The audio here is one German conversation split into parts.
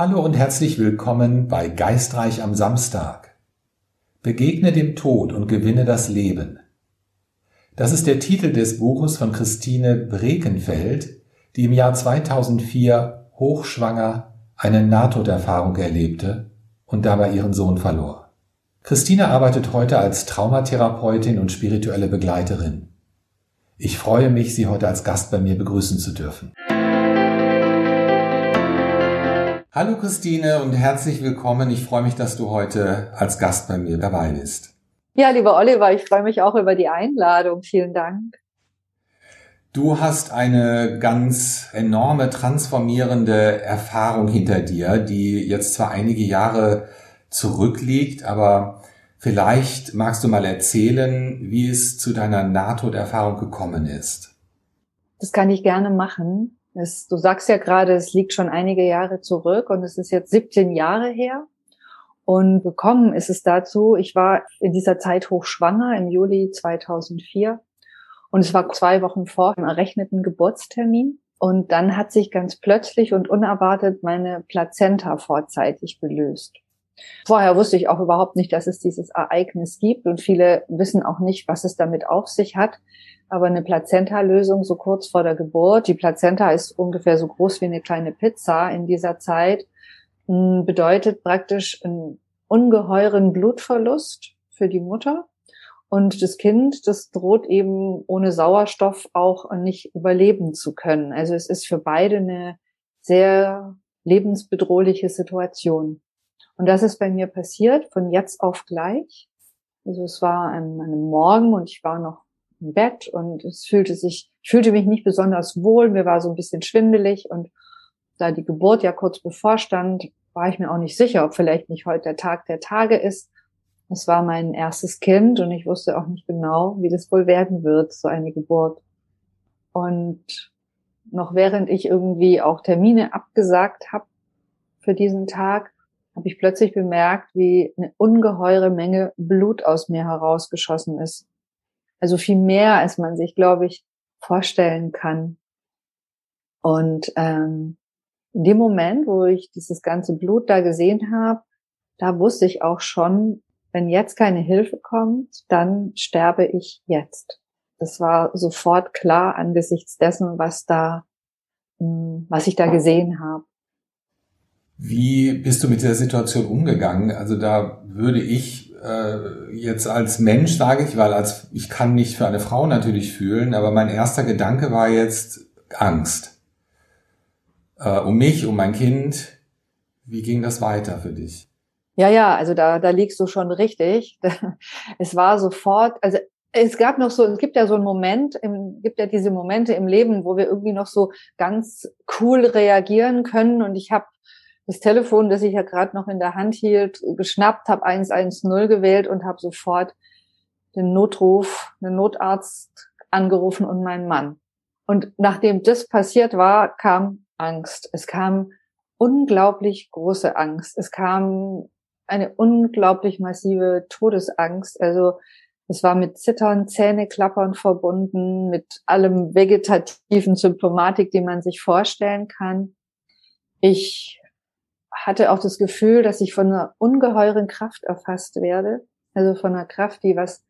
Hallo und herzlich willkommen bei Geistreich am Samstag. Begegne dem Tod und gewinne das Leben. Das ist der Titel des Buches von Christine Brekenfeld, die im Jahr 2004 hochschwanger eine Nahtoderfahrung erlebte und dabei ihren Sohn verlor. Christine arbeitet heute als Traumatherapeutin und spirituelle Begleiterin. Ich freue mich, Sie heute als Gast bei mir begrüßen zu dürfen. Hallo Christine und herzlich willkommen. Ich freue mich, dass du heute als Gast bei mir dabei bist. Ja, lieber Oliver, ich freue mich auch über die Einladung. Vielen Dank. Du hast eine ganz enorme transformierende Erfahrung hinter dir, die jetzt zwar einige Jahre zurückliegt, aber vielleicht magst du mal erzählen, wie es zu deiner Nahtoderfahrung gekommen ist. Das kann ich gerne machen. Es, du sagst ja gerade, es liegt schon einige Jahre zurück und es ist jetzt 17 Jahre her. Und gekommen ist es dazu, ich war in dieser Zeit hochschwanger im Juli 2004 und es war zwei Wochen vor dem errechneten Geburtstermin. Und dann hat sich ganz plötzlich und unerwartet meine Plazenta vorzeitig gelöst. Vorher wusste ich auch überhaupt nicht, dass es dieses Ereignis gibt und viele wissen auch nicht, was es damit auf sich hat. Aber eine Plazenta-Lösung so kurz vor der Geburt, die Plazenta ist ungefähr so groß wie eine kleine Pizza in dieser Zeit, hm, bedeutet praktisch einen ungeheuren Blutverlust für die Mutter. Und das Kind, das droht eben ohne Sauerstoff auch nicht überleben zu können. Also es ist für beide eine sehr lebensbedrohliche Situation. Und das ist bei mir passiert von jetzt auf gleich. Also es war an einem Morgen und ich war noch im Bett und es fühlte sich, ich fühlte mich nicht besonders wohl, mir war so ein bisschen schwindelig und da die Geburt ja kurz bevorstand, war ich mir auch nicht sicher, ob vielleicht nicht heute der Tag der Tage ist. Es war mein erstes Kind und ich wusste auch nicht genau, wie das wohl werden wird, so eine Geburt. Und noch während ich irgendwie auch Termine abgesagt habe für diesen Tag, habe ich plötzlich bemerkt, wie eine ungeheure Menge Blut aus mir herausgeschossen ist. Also viel mehr, als man sich, glaube ich, vorstellen kann. Und ähm, in dem Moment, wo ich dieses ganze Blut da gesehen habe, da wusste ich auch schon, wenn jetzt keine Hilfe kommt, dann sterbe ich jetzt. Das war sofort klar angesichts dessen, was da, hm, was ich da gesehen habe. Wie bist du mit der Situation umgegangen? Also da würde ich äh, jetzt als Mensch sage ich, weil als ich kann nicht für eine Frau natürlich fühlen, aber mein erster Gedanke war jetzt Angst. Äh, um mich, um mein Kind. Wie ging das weiter für dich? Ja, ja, also da, da liegst du schon richtig. Es war sofort, also es gab noch so, es gibt ja so einen Moment, im, gibt ja diese Momente im Leben, wo wir irgendwie noch so ganz cool reagieren können. Und ich habe das Telefon, das ich ja gerade noch in der Hand hielt, geschnappt, habe 110 gewählt und habe sofort den Notruf, den Notarzt angerufen und meinen Mann. Und nachdem das passiert war, kam Angst. Es kam unglaublich große Angst. Es kam eine unglaublich massive Todesangst. Also es war mit Zittern, Zähneklappern verbunden, mit allem vegetativen Symptomatik, die man sich vorstellen kann. Ich hatte auch das Gefühl, dass ich von einer ungeheuren Kraft erfasst werde. Also von einer Kraft, die was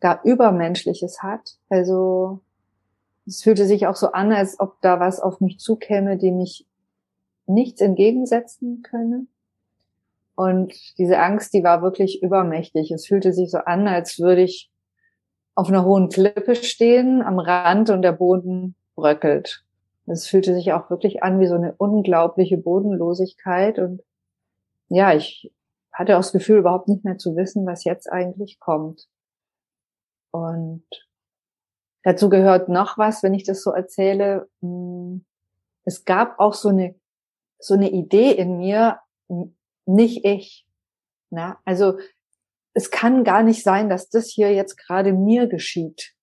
gar Übermenschliches hat. Also es fühlte sich auch so an, als ob da was auf mich zukäme, dem ich nichts entgegensetzen könne. Und diese Angst, die war wirklich übermächtig. Es fühlte sich so an, als würde ich auf einer hohen Klippe stehen, am Rand und der Boden bröckelt. Es fühlte sich auch wirklich an wie so eine unglaubliche Bodenlosigkeit und ja, ich hatte auch das Gefühl, überhaupt nicht mehr zu wissen, was jetzt eigentlich kommt. Und dazu gehört noch was, wenn ich das so erzähle. Hm, es gab auch so eine, so eine Idee in mir, nicht ich. Na, also es kann gar nicht sein, dass das hier jetzt gerade mir geschieht.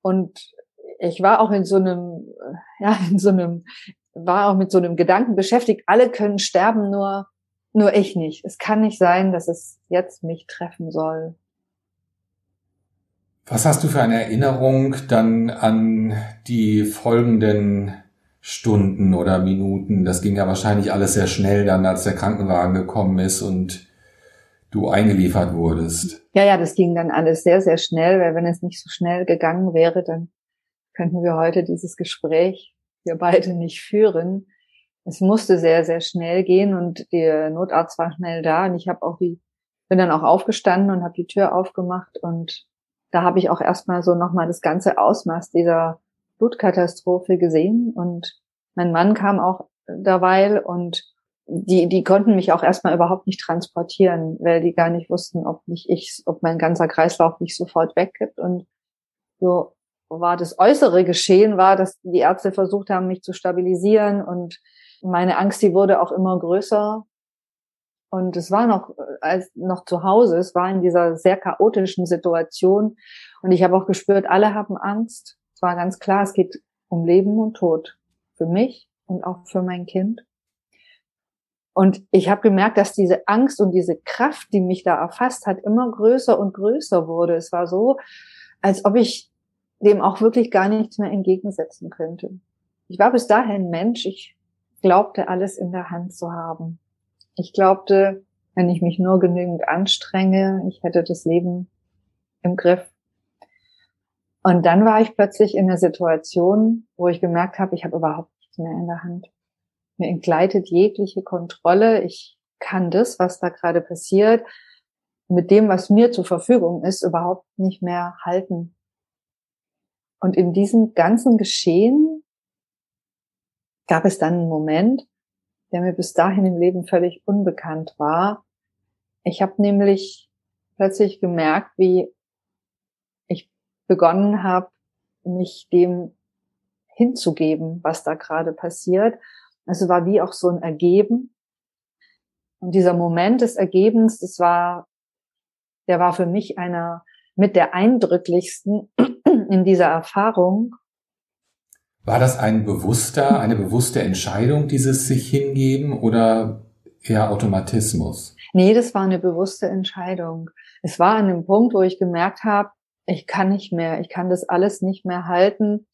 Und ich war auch in so einem, äh, ja, in so einem, war auch mit so einem Gedanken beschäftigt, alle können sterben, nur, nur ich nicht. Es kann nicht sein, dass es jetzt mich treffen soll. Was hast du für eine Erinnerung dann an die folgenden Stunden oder Minuten. Das ging ja wahrscheinlich alles sehr schnell dann, als der Krankenwagen gekommen ist und du eingeliefert wurdest. Ja, ja, das ging dann alles sehr, sehr schnell, weil wenn es nicht so schnell gegangen wäre, dann könnten wir heute dieses Gespräch, wir beide nicht führen. Es musste sehr, sehr schnell gehen und der Notarzt war schnell da und ich habe auch die, bin dann auch aufgestanden und habe die Tür aufgemacht und da habe ich auch erstmal so nochmal das ganze Ausmaß dieser Blutkatastrophe gesehen und mein Mann kam auch derweil und die, die konnten mich auch erstmal überhaupt nicht transportieren, weil die gar nicht wussten, ob nicht ich, ob mein ganzer Kreislauf nicht sofort weggibt. Und so war das äußere Geschehen, war, dass die Ärzte versucht haben, mich zu stabilisieren und meine Angst, die wurde auch immer größer. Und es war noch, als noch zu Hause, es war in dieser sehr chaotischen Situation. Und ich habe auch gespürt, alle haben Angst. Es war ganz klar, es geht um Leben und Tod. Für mich und auch für mein Kind. Und ich habe gemerkt, dass diese Angst und diese Kraft, die mich da erfasst hat, immer größer und größer wurde. Es war so, als ob ich dem auch wirklich gar nichts mehr entgegensetzen könnte. Ich war bis dahin Mensch, ich glaubte, alles in der Hand zu haben. Ich glaubte, wenn ich mich nur genügend anstrenge, ich hätte das Leben im Griff. Und dann war ich plötzlich in einer Situation, wo ich gemerkt habe, ich habe überhaupt nichts mehr in der Hand. Mir entgleitet jegliche Kontrolle. Ich kann das, was da gerade passiert, mit dem, was mir zur Verfügung ist, überhaupt nicht mehr halten. Und in diesem ganzen Geschehen gab es dann einen Moment, der mir bis dahin im Leben völlig unbekannt war. Ich habe nämlich plötzlich gemerkt, wie ich begonnen habe, mich dem hinzugeben, was da gerade passiert also war wie auch so ein Ergeben. Und dieser Moment des Ergebens, das war, der war für mich einer mit der eindrücklichsten in dieser Erfahrung. War das ein bewusster, eine bewusste Entscheidung, dieses sich hingeben oder eher Automatismus? Nee, das war eine bewusste Entscheidung. Es war an dem Punkt, wo ich gemerkt habe, ich kann nicht mehr, ich kann das alles nicht mehr halten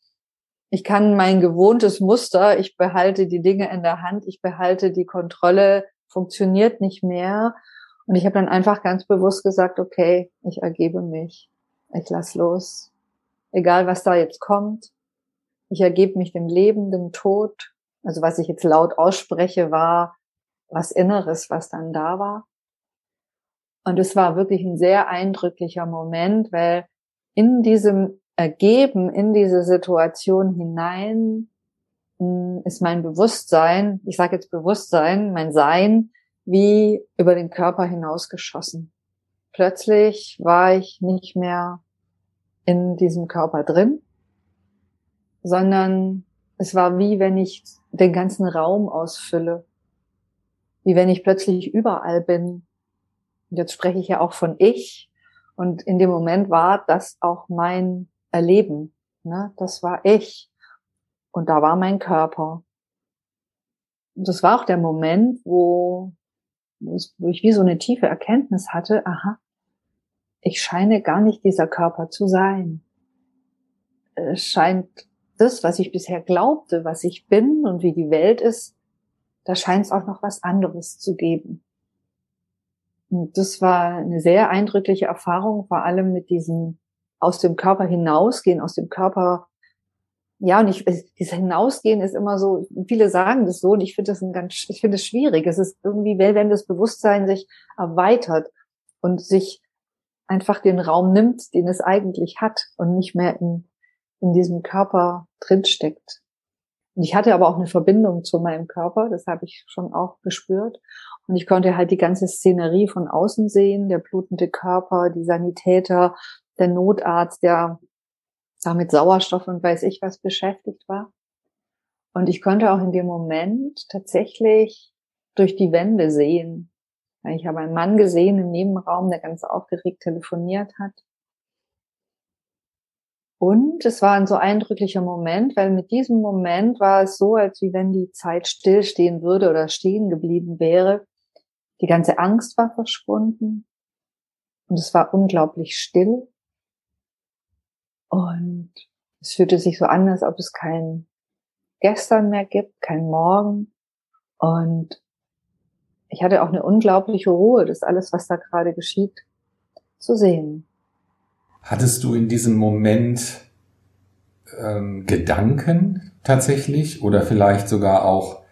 ich kann mein gewohntes Muster, ich behalte die Dinge in der Hand, ich behalte die Kontrolle, funktioniert nicht mehr. Und ich habe dann einfach ganz bewusst gesagt, okay, ich ergebe mich, ich lass los, egal was da jetzt kommt. Ich ergebe mich dem Leben, dem Tod. Also was ich jetzt laut ausspreche, war was Inneres, was dann da war. Und es war wirklich ein sehr eindrücklicher Moment, weil in diesem ergeben in diese Situation hinein hm, ist mein Bewusstsein, ich sage jetzt Bewusstsein, mein Sein, wie über den Körper hinausgeschossen. Plötzlich war ich nicht mehr in diesem Körper drin, sondern es war wie wenn ich den ganzen Raum ausfülle, wie wenn ich plötzlich überall bin. Und jetzt spreche ich ja auch von ich. Und in dem Moment war das auch mein erleben. Ne? Das war ich. Und da war mein Körper. Und das war auch der Moment, wo, wo ich wie so eine tiefe Erkenntnis hatte, aha, ich scheine gar nicht dieser Körper zu sein. Es scheint das, was ich bisher glaubte, was ich bin und wie die Welt ist, da scheint es auch noch was anderes zu geben. Und das war eine sehr eindrückliche Erfahrung, vor allem mit diesem aus dem Körper hinausgehen, aus dem Körper, ja, und ich, dieses Hinausgehen ist immer so, viele sagen das so, und ich finde das ein ganz, ich finde es schwierig. Es ist irgendwie, wenn das Bewusstsein sich erweitert und sich einfach den Raum nimmt, den es eigentlich hat und nicht mehr in, in diesem Körper drinsteckt. Und ich hatte aber auch eine Verbindung zu meinem Körper, das habe ich schon auch gespürt. Und ich konnte halt die ganze Szenerie von außen sehen, der blutende Körper, die Sanitäter, der Notarzt, der da mit Sauerstoff und weiß ich was beschäftigt war. Und ich konnte auch in dem Moment tatsächlich durch die Wände sehen. Ich habe einen Mann gesehen im Nebenraum, der ganz aufgeregt telefoniert hat. Und es war ein so eindrücklicher Moment, weil mit diesem Moment war es so, als wie wenn die Zeit stillstehen würde oder stehen geblieben wäre. Die ganze Angst war verschwunden und es war unglaublich still. Und es fühlte sich so an, als ob es kein, Gestern mehr gibt, kein Morgen. Und ich hatte auch eine unglaubliche Ruhe, das alles, was da gerade geschieht, zu sehen. Hattest du in diesem Moment ähm, Gedanken tatsächlich oder vielleicht sogar auch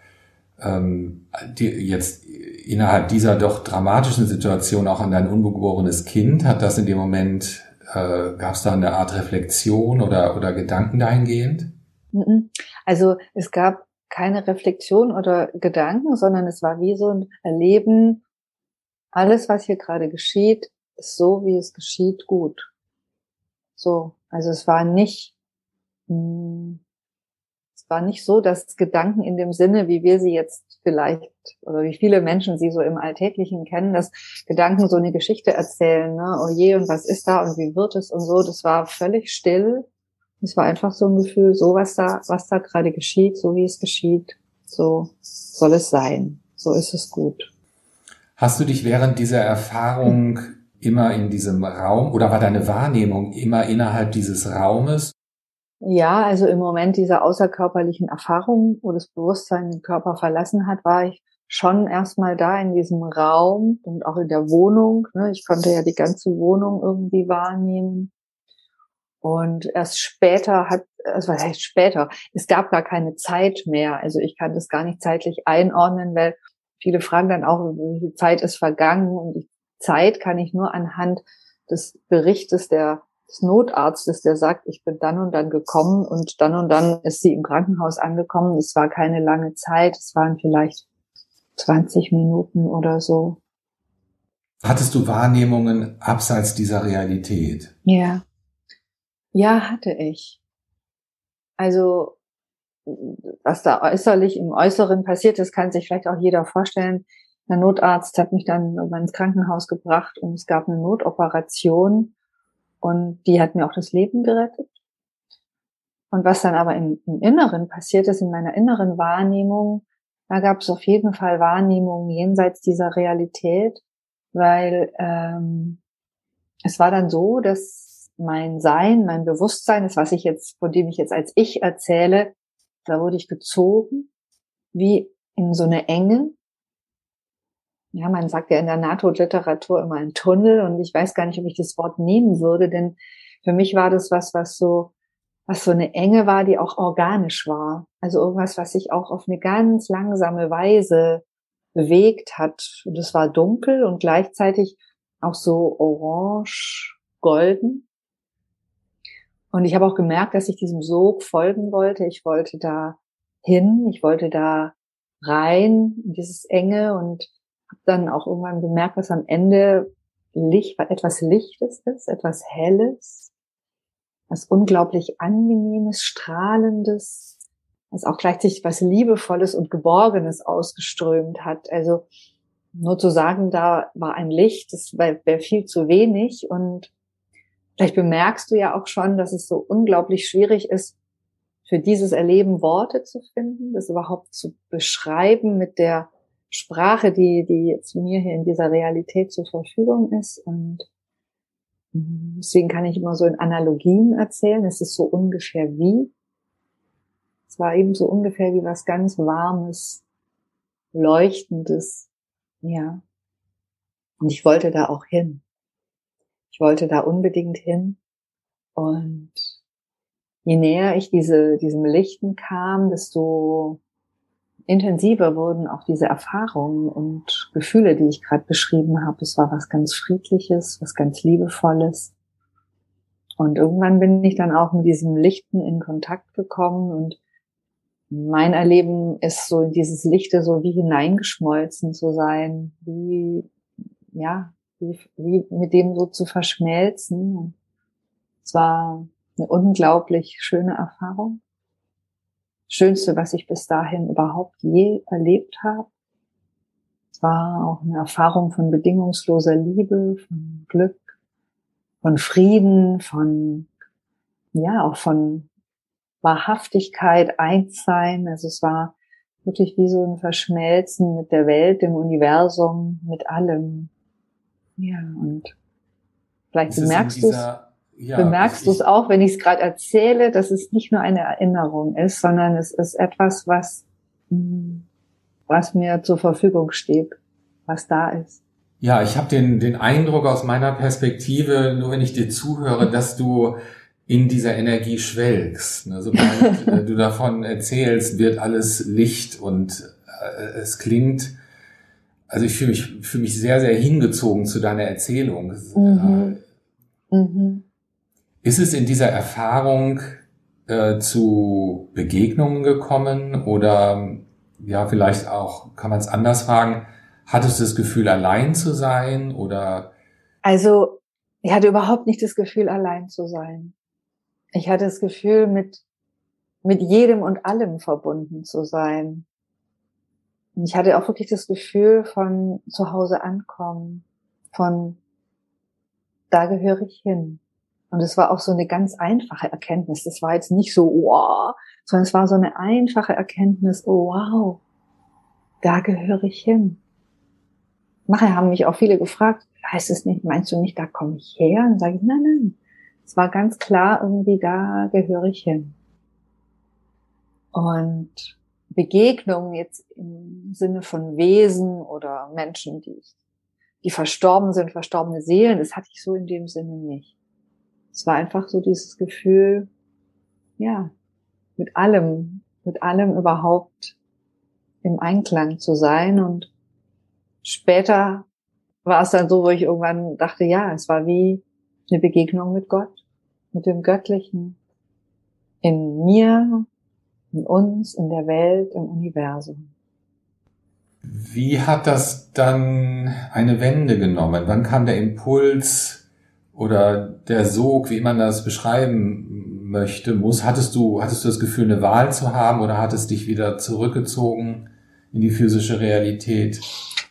ähm, die, jetzt innerhalb dieser doch dramatischen Situation auch an dein ungeborenes Kind? Hat das in dem Moment, äh, gab es da eine Art Reflexion oder, oder Gedanken dahingehend? Mhm. Also es gab keine Reflexion oder Gedanken, sondern es war wie so ein Erleben, alles, was hier gerade geschieht, ist so, wie es geschieht, gut. So, also es war nicht, mh, hm, es war nicht so, dass Gedanken in dem Sinne, wie wir sie jetzt vielleicht oder wie viele Menschen sie so im Alltäglichen kennen, dass Gedanken so eine Geschichte erzählen, ne? oh je, und was ist da und wie wird es und so, das war völlig still. Es war einfach so ein Gefühl, so was da, was da gerade geschieht, so wie es geschieht, so soll es sein, so ist es gut. Hast du dich während dieser Erfahrung immer in diesem Raum oder war deine Wahrnehmung immer innerhalb dieses Raumes? Ja, also im Moment dieser außerkörperlichen Erfahrung, wo das Bewusstsein den Körper verlassen hat, war ich schon erstmal da in diesem Raum und auch in der Wohnung. Ne? Ich konnte ja die ganze Wohnung irgendwie wahrnehmen. Und erst später hat, also was heißt später? Es gab gar keine Zeit mehr. Also ich kann das gar nicht zeitlich einordnen, weil viele fragen dann auch, wie viel Zeit ist vergangen. Und die Zeit kann ich nur anhand des Berichtes der des Notarztes, der sagt, ich bin dann und dann gekommen und dann und dann ist sie im Krankenhaus angekommen. Es war keine lange Zeit, es waren vielleicht 20 Minuten oder so. Hattest du Wahrnehmungen abseits dieser Realität? Ja. Ja, hatte ich. Also, was da äußerlich im Äußeren passiert ist, kann sich vielleicht auch jeder vorstellen. Der Notarzt hat mich dann ins Krankenhaus gebracht und es gab eine Notoperation und die hat mir auch das Leben gerettet. Und was dann aber im, im Inneren passiert ist, in meiner inneren Wahrnehmung, da gab es auf jeden Fall Wahrnehmungen jenseits dieser Realität, weil ähm, es war dann so, dass mein Sein, mein Bewusstsein, das was ich jetzt, von dem ich jetzt als ich erzähle, da wurde ich gezogen, wie in so eine Enge, ja, man sagt ja in der NATO-Literatur immer ein Tunnel und ich weiß gar nicht, ob ich das Wort nehmen würde, denn für mich war das was, was so, was so eine Enge war, die auch organisch war. Also irgendwas, was sich auch auf eine ganz langsame Weise bewegt hat. Und es war dunkel und gleichzeitig auch so orange, golden. Und ich habe auch gemerkt, dass ich diesem Sog folgen wollte. Ich wollte da hin, ich wollte da rein in dieses Enge und dann auch irgendwann bemerkt, dass am Ende Licht, etwas Lichtes ist, etwas Helles, was unglaublich Angenehmes, Strahlendes, was auch gleichzeitig was Liebevolles und Geborgenes ausgeströmt hat. Also nur zu sagen, da war ein Licht, das wäre wär viel zu wenig. Und vielleicht bemerkst du ja auch schon, dass es so unglaublich schwierig ist, für dieses Erleben Worte zu finden, das überhaupt zu beschreiben mit der Sprache, die, die jetzt mir hier in dieser Realität zur Verfügung ist. Und mhm, deswegen kann ich immer so in Analogien erzählen. Es ist so ungefähr wie. Es war eben so ungefähr wie was ganz Warmes, Leuchtendes. Ja. Und ich wollte da auch hin. Ich wollte da unbedingt hin. Und je näher ich diese, diesem Lichten kam, desto intensiver wurden auch diese Erfahrungen und Gefühle, die ich gerade beschrieben habe. Es war was ganz Friedliches, was ganz Liebevolles. Und irgendwann bin ich dann auch mit diesem Lichten in Kontakt gekommen und mein Erleben ist so in dieses Lichte so wie hineingeschmolzen zu sein, wie, ja, wie, wie mit dem so zu verschmelzen. Es war eine unglaublich schöne Erfahrung. Schönste, was ich bis dahin überhaupt je erlebt habe. Es war auch eine Erfahrung von bedingungsloser Liebe, von Glück, von Frieden, von, ja, auch von Wahrhaftigkeit, Einssein. Also es war wirklich wie so ein Verschmelzen mit der Welt, dem Universum, mit allem. Ja, und vielleicht bemerkst du es ja, bemerkst du es auch, wenn ich es gerade erzähle, dass es nicht nur eine Erinnerung ist, sondern es ist etwas, was, hm, was mir zur Verfügung steht, was da ist. Ja, ich habe den, den Eindruck aus meiner Perspektive, nur wenn ich dir zuhöre, dass du in dieser Energie schwelgst. Ne? Sobald äh, du davon erzählst, wird alles Licht und äh, es klingt, also ich fühle mich, fühle mich sehr, sehr hingezogen zu deiner Erzählung. Mhm. Äh, mhm. Ist es in dieser Erfahrung äh, zu Begegnungen gekommen oder ja, vielleicht auch, kann man es anders fragen, hattest du das Gefühl, allein zu sein oder? Also, ich hatte überhaupt nicht das Gefühl, allein zu sein. Ich hatte das Gefühl, mit, mit jedem und allem verbunden zu sein. Und ich hatte auch wirklich das Gefühl von zu Hause ankommen, von da gehöre ich hin. Und es war auch so eine ganz einfache Erkenntnis. Das war jetzt nicht so, wow, sondern es war so eine einfache Erkenntnis, oh wow, da gehöre ich hin. Nachher haben mich auch viele gefragt, heißt es nicht, meinst du nicht, da komme ich her? Und sage ich, nein, nein. Es war ganz klar irgendwie, da gehöre ich hin. Und Begegnungen jetzt im Sinne von Wesen oder Menschen, die, die verstorben sind, verstorbene Seelen, das hatte ich so in dem Sinne nicht. Es war einfach so dieses Gefühl, ja, mit allem, mit allem überhaupt im Einklang zu sein. Und später war es dann so, wo ich irgendwann dachte, ja, es war wie eine Begegnung mit Gott, mit dem Göttlichen in mir, in uns, in der Welt, im Universum. Wie hat das dann eine Wende genommen? Wann kam der Impuls, oder der Sog, wie man das beschreiben möchte, muss, hattest du, hattest du das Gefühl, eine Wahl zu haben oder hattest dich wieder zurückgezogen in die physische Realität?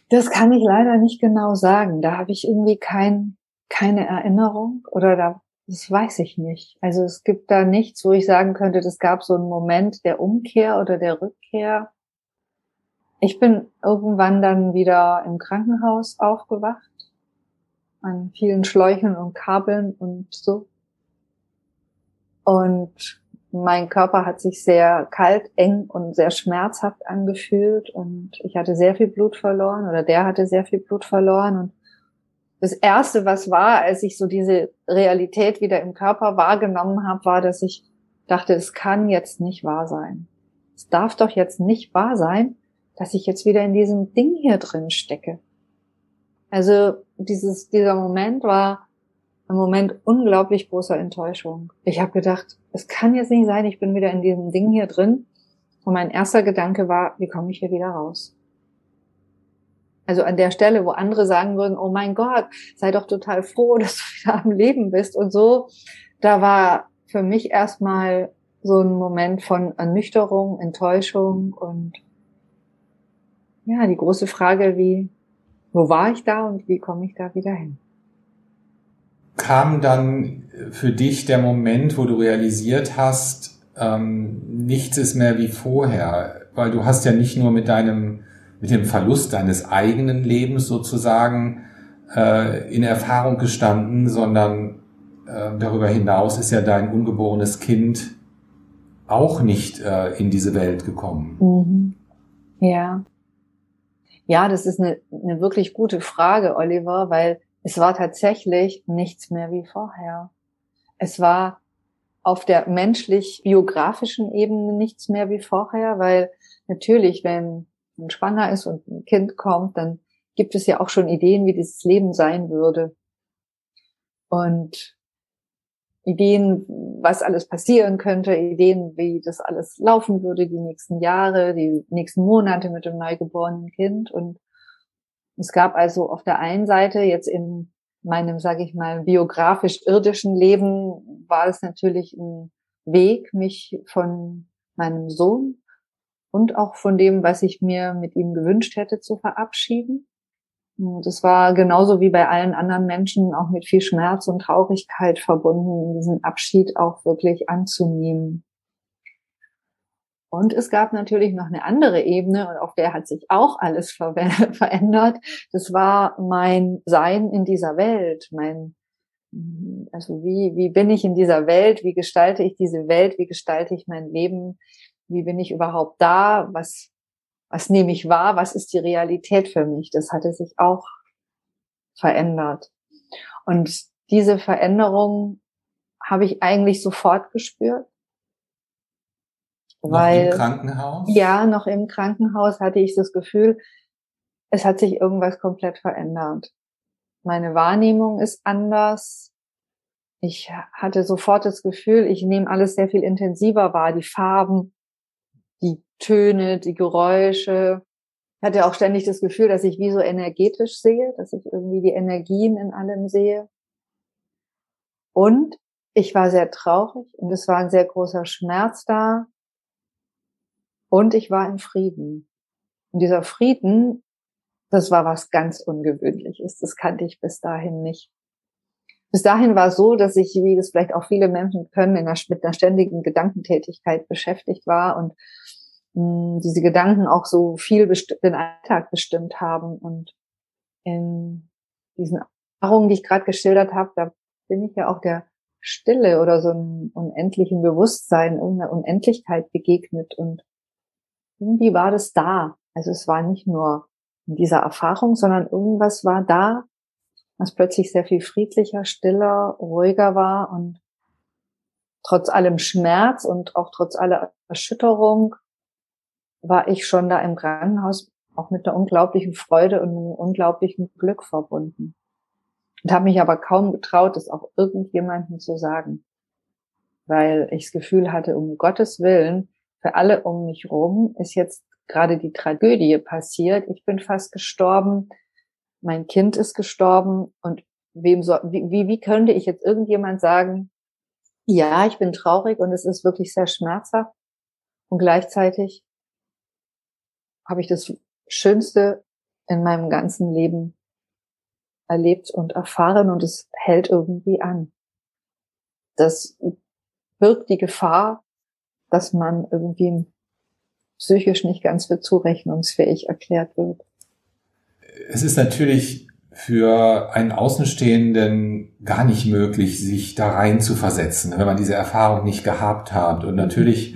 Das kann ich leider nicht genau sagen. Da habe ich irgendwie kein, keine Erinnerung oder da, das weiß ich nicht. Also es gibt da nichts, wo ich sagen könnte, das gab so einen Moment der Umkehr oder der Rückkehr. Ich bin irgendwann dann wieder im Krankenhaus aufgewacht an vielen Schläuchen und Kabeln und so. Und mein Körper hat sich sehr kalt, eng und sehr schmerzhaft angefühlt und ich hatte sehr viel Blut verloren oder der hatte sehr viel Blut verloren und das erste, was war, als ich so diese Realität wieder im Körper wahrgenommen habe, war, dass ich dachte, es kann jetzt nicht wahr sein. Es darf doch jetzt nicht wahr sein, dass ich jetzt wieder in diesem Ding hier drin stecke. Also dieses, dieser Moment war ein Moment unglaublich großer Enttäuschung. Ich habe gedacht, es kann jetzt nicht sein, ich bin wieder in diesem Ding hier drin. Und mein erster Gedanke war, wie komme ich hier wieder raus? Also an der Stelle, wo andere sagen würden, oh mein Gott, sei doch total froh, dass du wieder am Leben bist und so, da war für mich erstmal so ein Moment von Ernüchterung, Enttäuschung und ja, die große Frage, wie, wo war ich da und wie komme ich da wieder hin? Kam dann für dich der Moment, wo du realisiert hast, ähm, nichts ist mehr wie vorher, weil du hast ja nicht nur mit deinem, mit dem Verlust deines eigenen Lebens sozusagen äh, in Erfahrung gestanden, sondern äh, darüber hinaus ist ja dein ungeborenes Kind auch nicht äh, in diese Welt gekommen. Mhm. Ja. Ja, das ist eine, eine wirklich gute Frage, Oliver, weil es war tatsächlich nichts mehr wie vorher. Es war auf der menschlich-biografischen Ebene nichts mehr wie vorher, weil natürlich, wenn schwanger ist und ein Kind kommt, dann gibt es ja auch schon Ideen, wie dieses Leben sein würde. Und Ideen, was alles passieren könnte, Ideen, wie das alles laufen würde, die nächsten Jahre, die nächsten Monate mit dem neugeborenen Kind. Und es gab also auf der einen Seite jetzt in meinem, sage ich mal, biografisch-irdischen Leben war es natürlich ein Weg, mich von meinem Sohn und auch von dem, was ich mir mit ihm gewünscht hätte, zu verabschieden. Das war genauso wie bei allen anderen Menschen auch mit viel Schmerz und Traurigkeit verbunden, diesen Abschied auch wirklich anzunehmen. Und es gab natürlich noch eine andere Ebene und auf der hat sich auch alles ver verändert. Das war mein Sein in dieser Welt, mein, Also wie, wie bin ich in dieser Welt? Wie gestalte ich diese Welt? Wie gestalte ich mein Leben? Wie bin ich überhaupt da? Was, was nehme ich wahr? Was ist die Realität für mich? Das hatte sich auch verändert. Und diese Veränderung habe ich eigentlich sofort gespürt. Noch weil, im Krankenhaus? Ja, noch im Krankenhaus hatte ich das Gefühl, es hat sich irgendwas komplett verändert. Meine Wahrnehmung ist anders. Ich hatte sofort das Gefühl, ich nehme alles sehr viel intensiver wahr. Die Farben, Töne, die Geräusche. Ich hatte auch ständig das Gefühl, dass ich wie so energetisch sehe, dass ich irgendwie die Energien in allem sehe. Und ich war sehr traurig und es war ein sehr großer Schmerz da. Und ich war im Frieden. Und dieser Frieden, das war was ganz Ungewöhnliches. Das kannte ich bis dahin nicht. Bis dahin war es so, dass ich, wie das vielleicht auch viele Menschen können, in einer, mit einer ständigen Gedankentätigkeit beschäftigt war und diese Gedanken auch so viel den Alltag bestimmt haben. Und in diesen Erfahrungen, die ich gerade geschildert habe, da bin ich ja auch der Stille oder so einem unendlichen Bewusstsein, irgendeiner Unendlichkeit begegnet und irgendwie war das da. Also es war nicht nur in dieser Erfahrung, sondern irgendwas war da, was plötzlich sehr viel friedlicher, stiller, ruhiger war und trotz allem Schmerz und auch trotz aller Erschütterung war ich schon da im Krankenhaus auch mit einer unglaublichen Freude und einem unglaublichen Glück verbunden. Und habe mich aber kaum getraut, es auch irgendjemandem zu sagen, weil ich das Gefühl hatte, um Gottes Willen, für alle um mich rum ist jetzt gerade die Tragödie passiert. Ich bin fast gestorben, mein Kind ist gestorben und wem so, wie, wie, wie könnte ich jetzt irgendjemand sagen, ja, ich bin traurig und es ist wirklich sehr schmerzhaft und gleichzeitig habe ich das Schönste in meinem ganzen Leben erlebt und erfahren und es hält irgendwie an. Das birgt die Gefahr, dass man irgendwie psychisch nicht ganz für zurechnungsfähig erklärt wird. Es ist natürlich für einen Außenstehenden gar nicht möglich, sich da rein zu versetzen, wenn man diese Erfahrung nicht gehabt hat. Und natürlich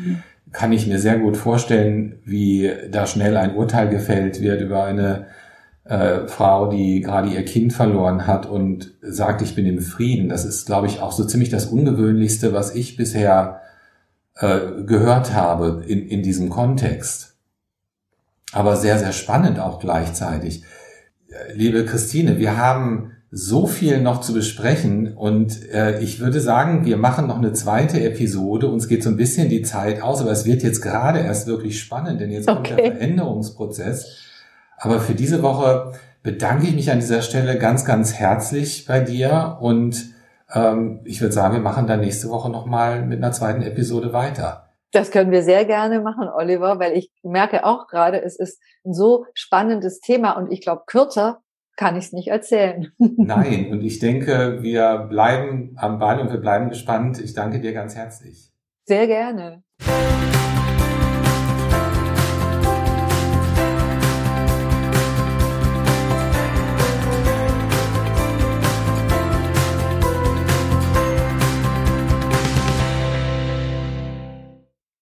kann ich mir sehr gut vorstellen, wie da schnell ein Urteil gefällt wird über eine äh, Frau, die gerade ihr Kind verloren hat und sagt, ich bin im Frieden. Das ist, glaube ich, auch so ziemlich das Ungewöhnlichste, was ich bisher äh, gehört habe in, in diesem Kontext. Aber sehr, sehr spannend auch gleichzeitig. Liebe Christine, wir haben so viel noch zu besprechen und äh, ich würde sagen, wir machen noch eine zweite Episode. Uns geht so ein bisschen die Zeit aus, aber es wird jetzt gerade erst wirklich spannend, denn jetzt kommt der Veränderungsprozess. Aber für diese Woche bedanke ich mich an dieser Stelle ganz, ganz herzlich bei dir und ähm, ich würde sagen, wir machen dann nächste Woche nochmal mit einer zweiten Episode weiter. Das können wir sehr gerne machen, Oliver, weil ich merke auch gerade, es ist ein so spannendes Thema und ich glaube, kürzer kann ich es nicht erzählen. Nein, und ich denke, wir bleiben am Ball und wir bleiben gespannt. Ich danke dir ganz herzlich. Sehr gerne.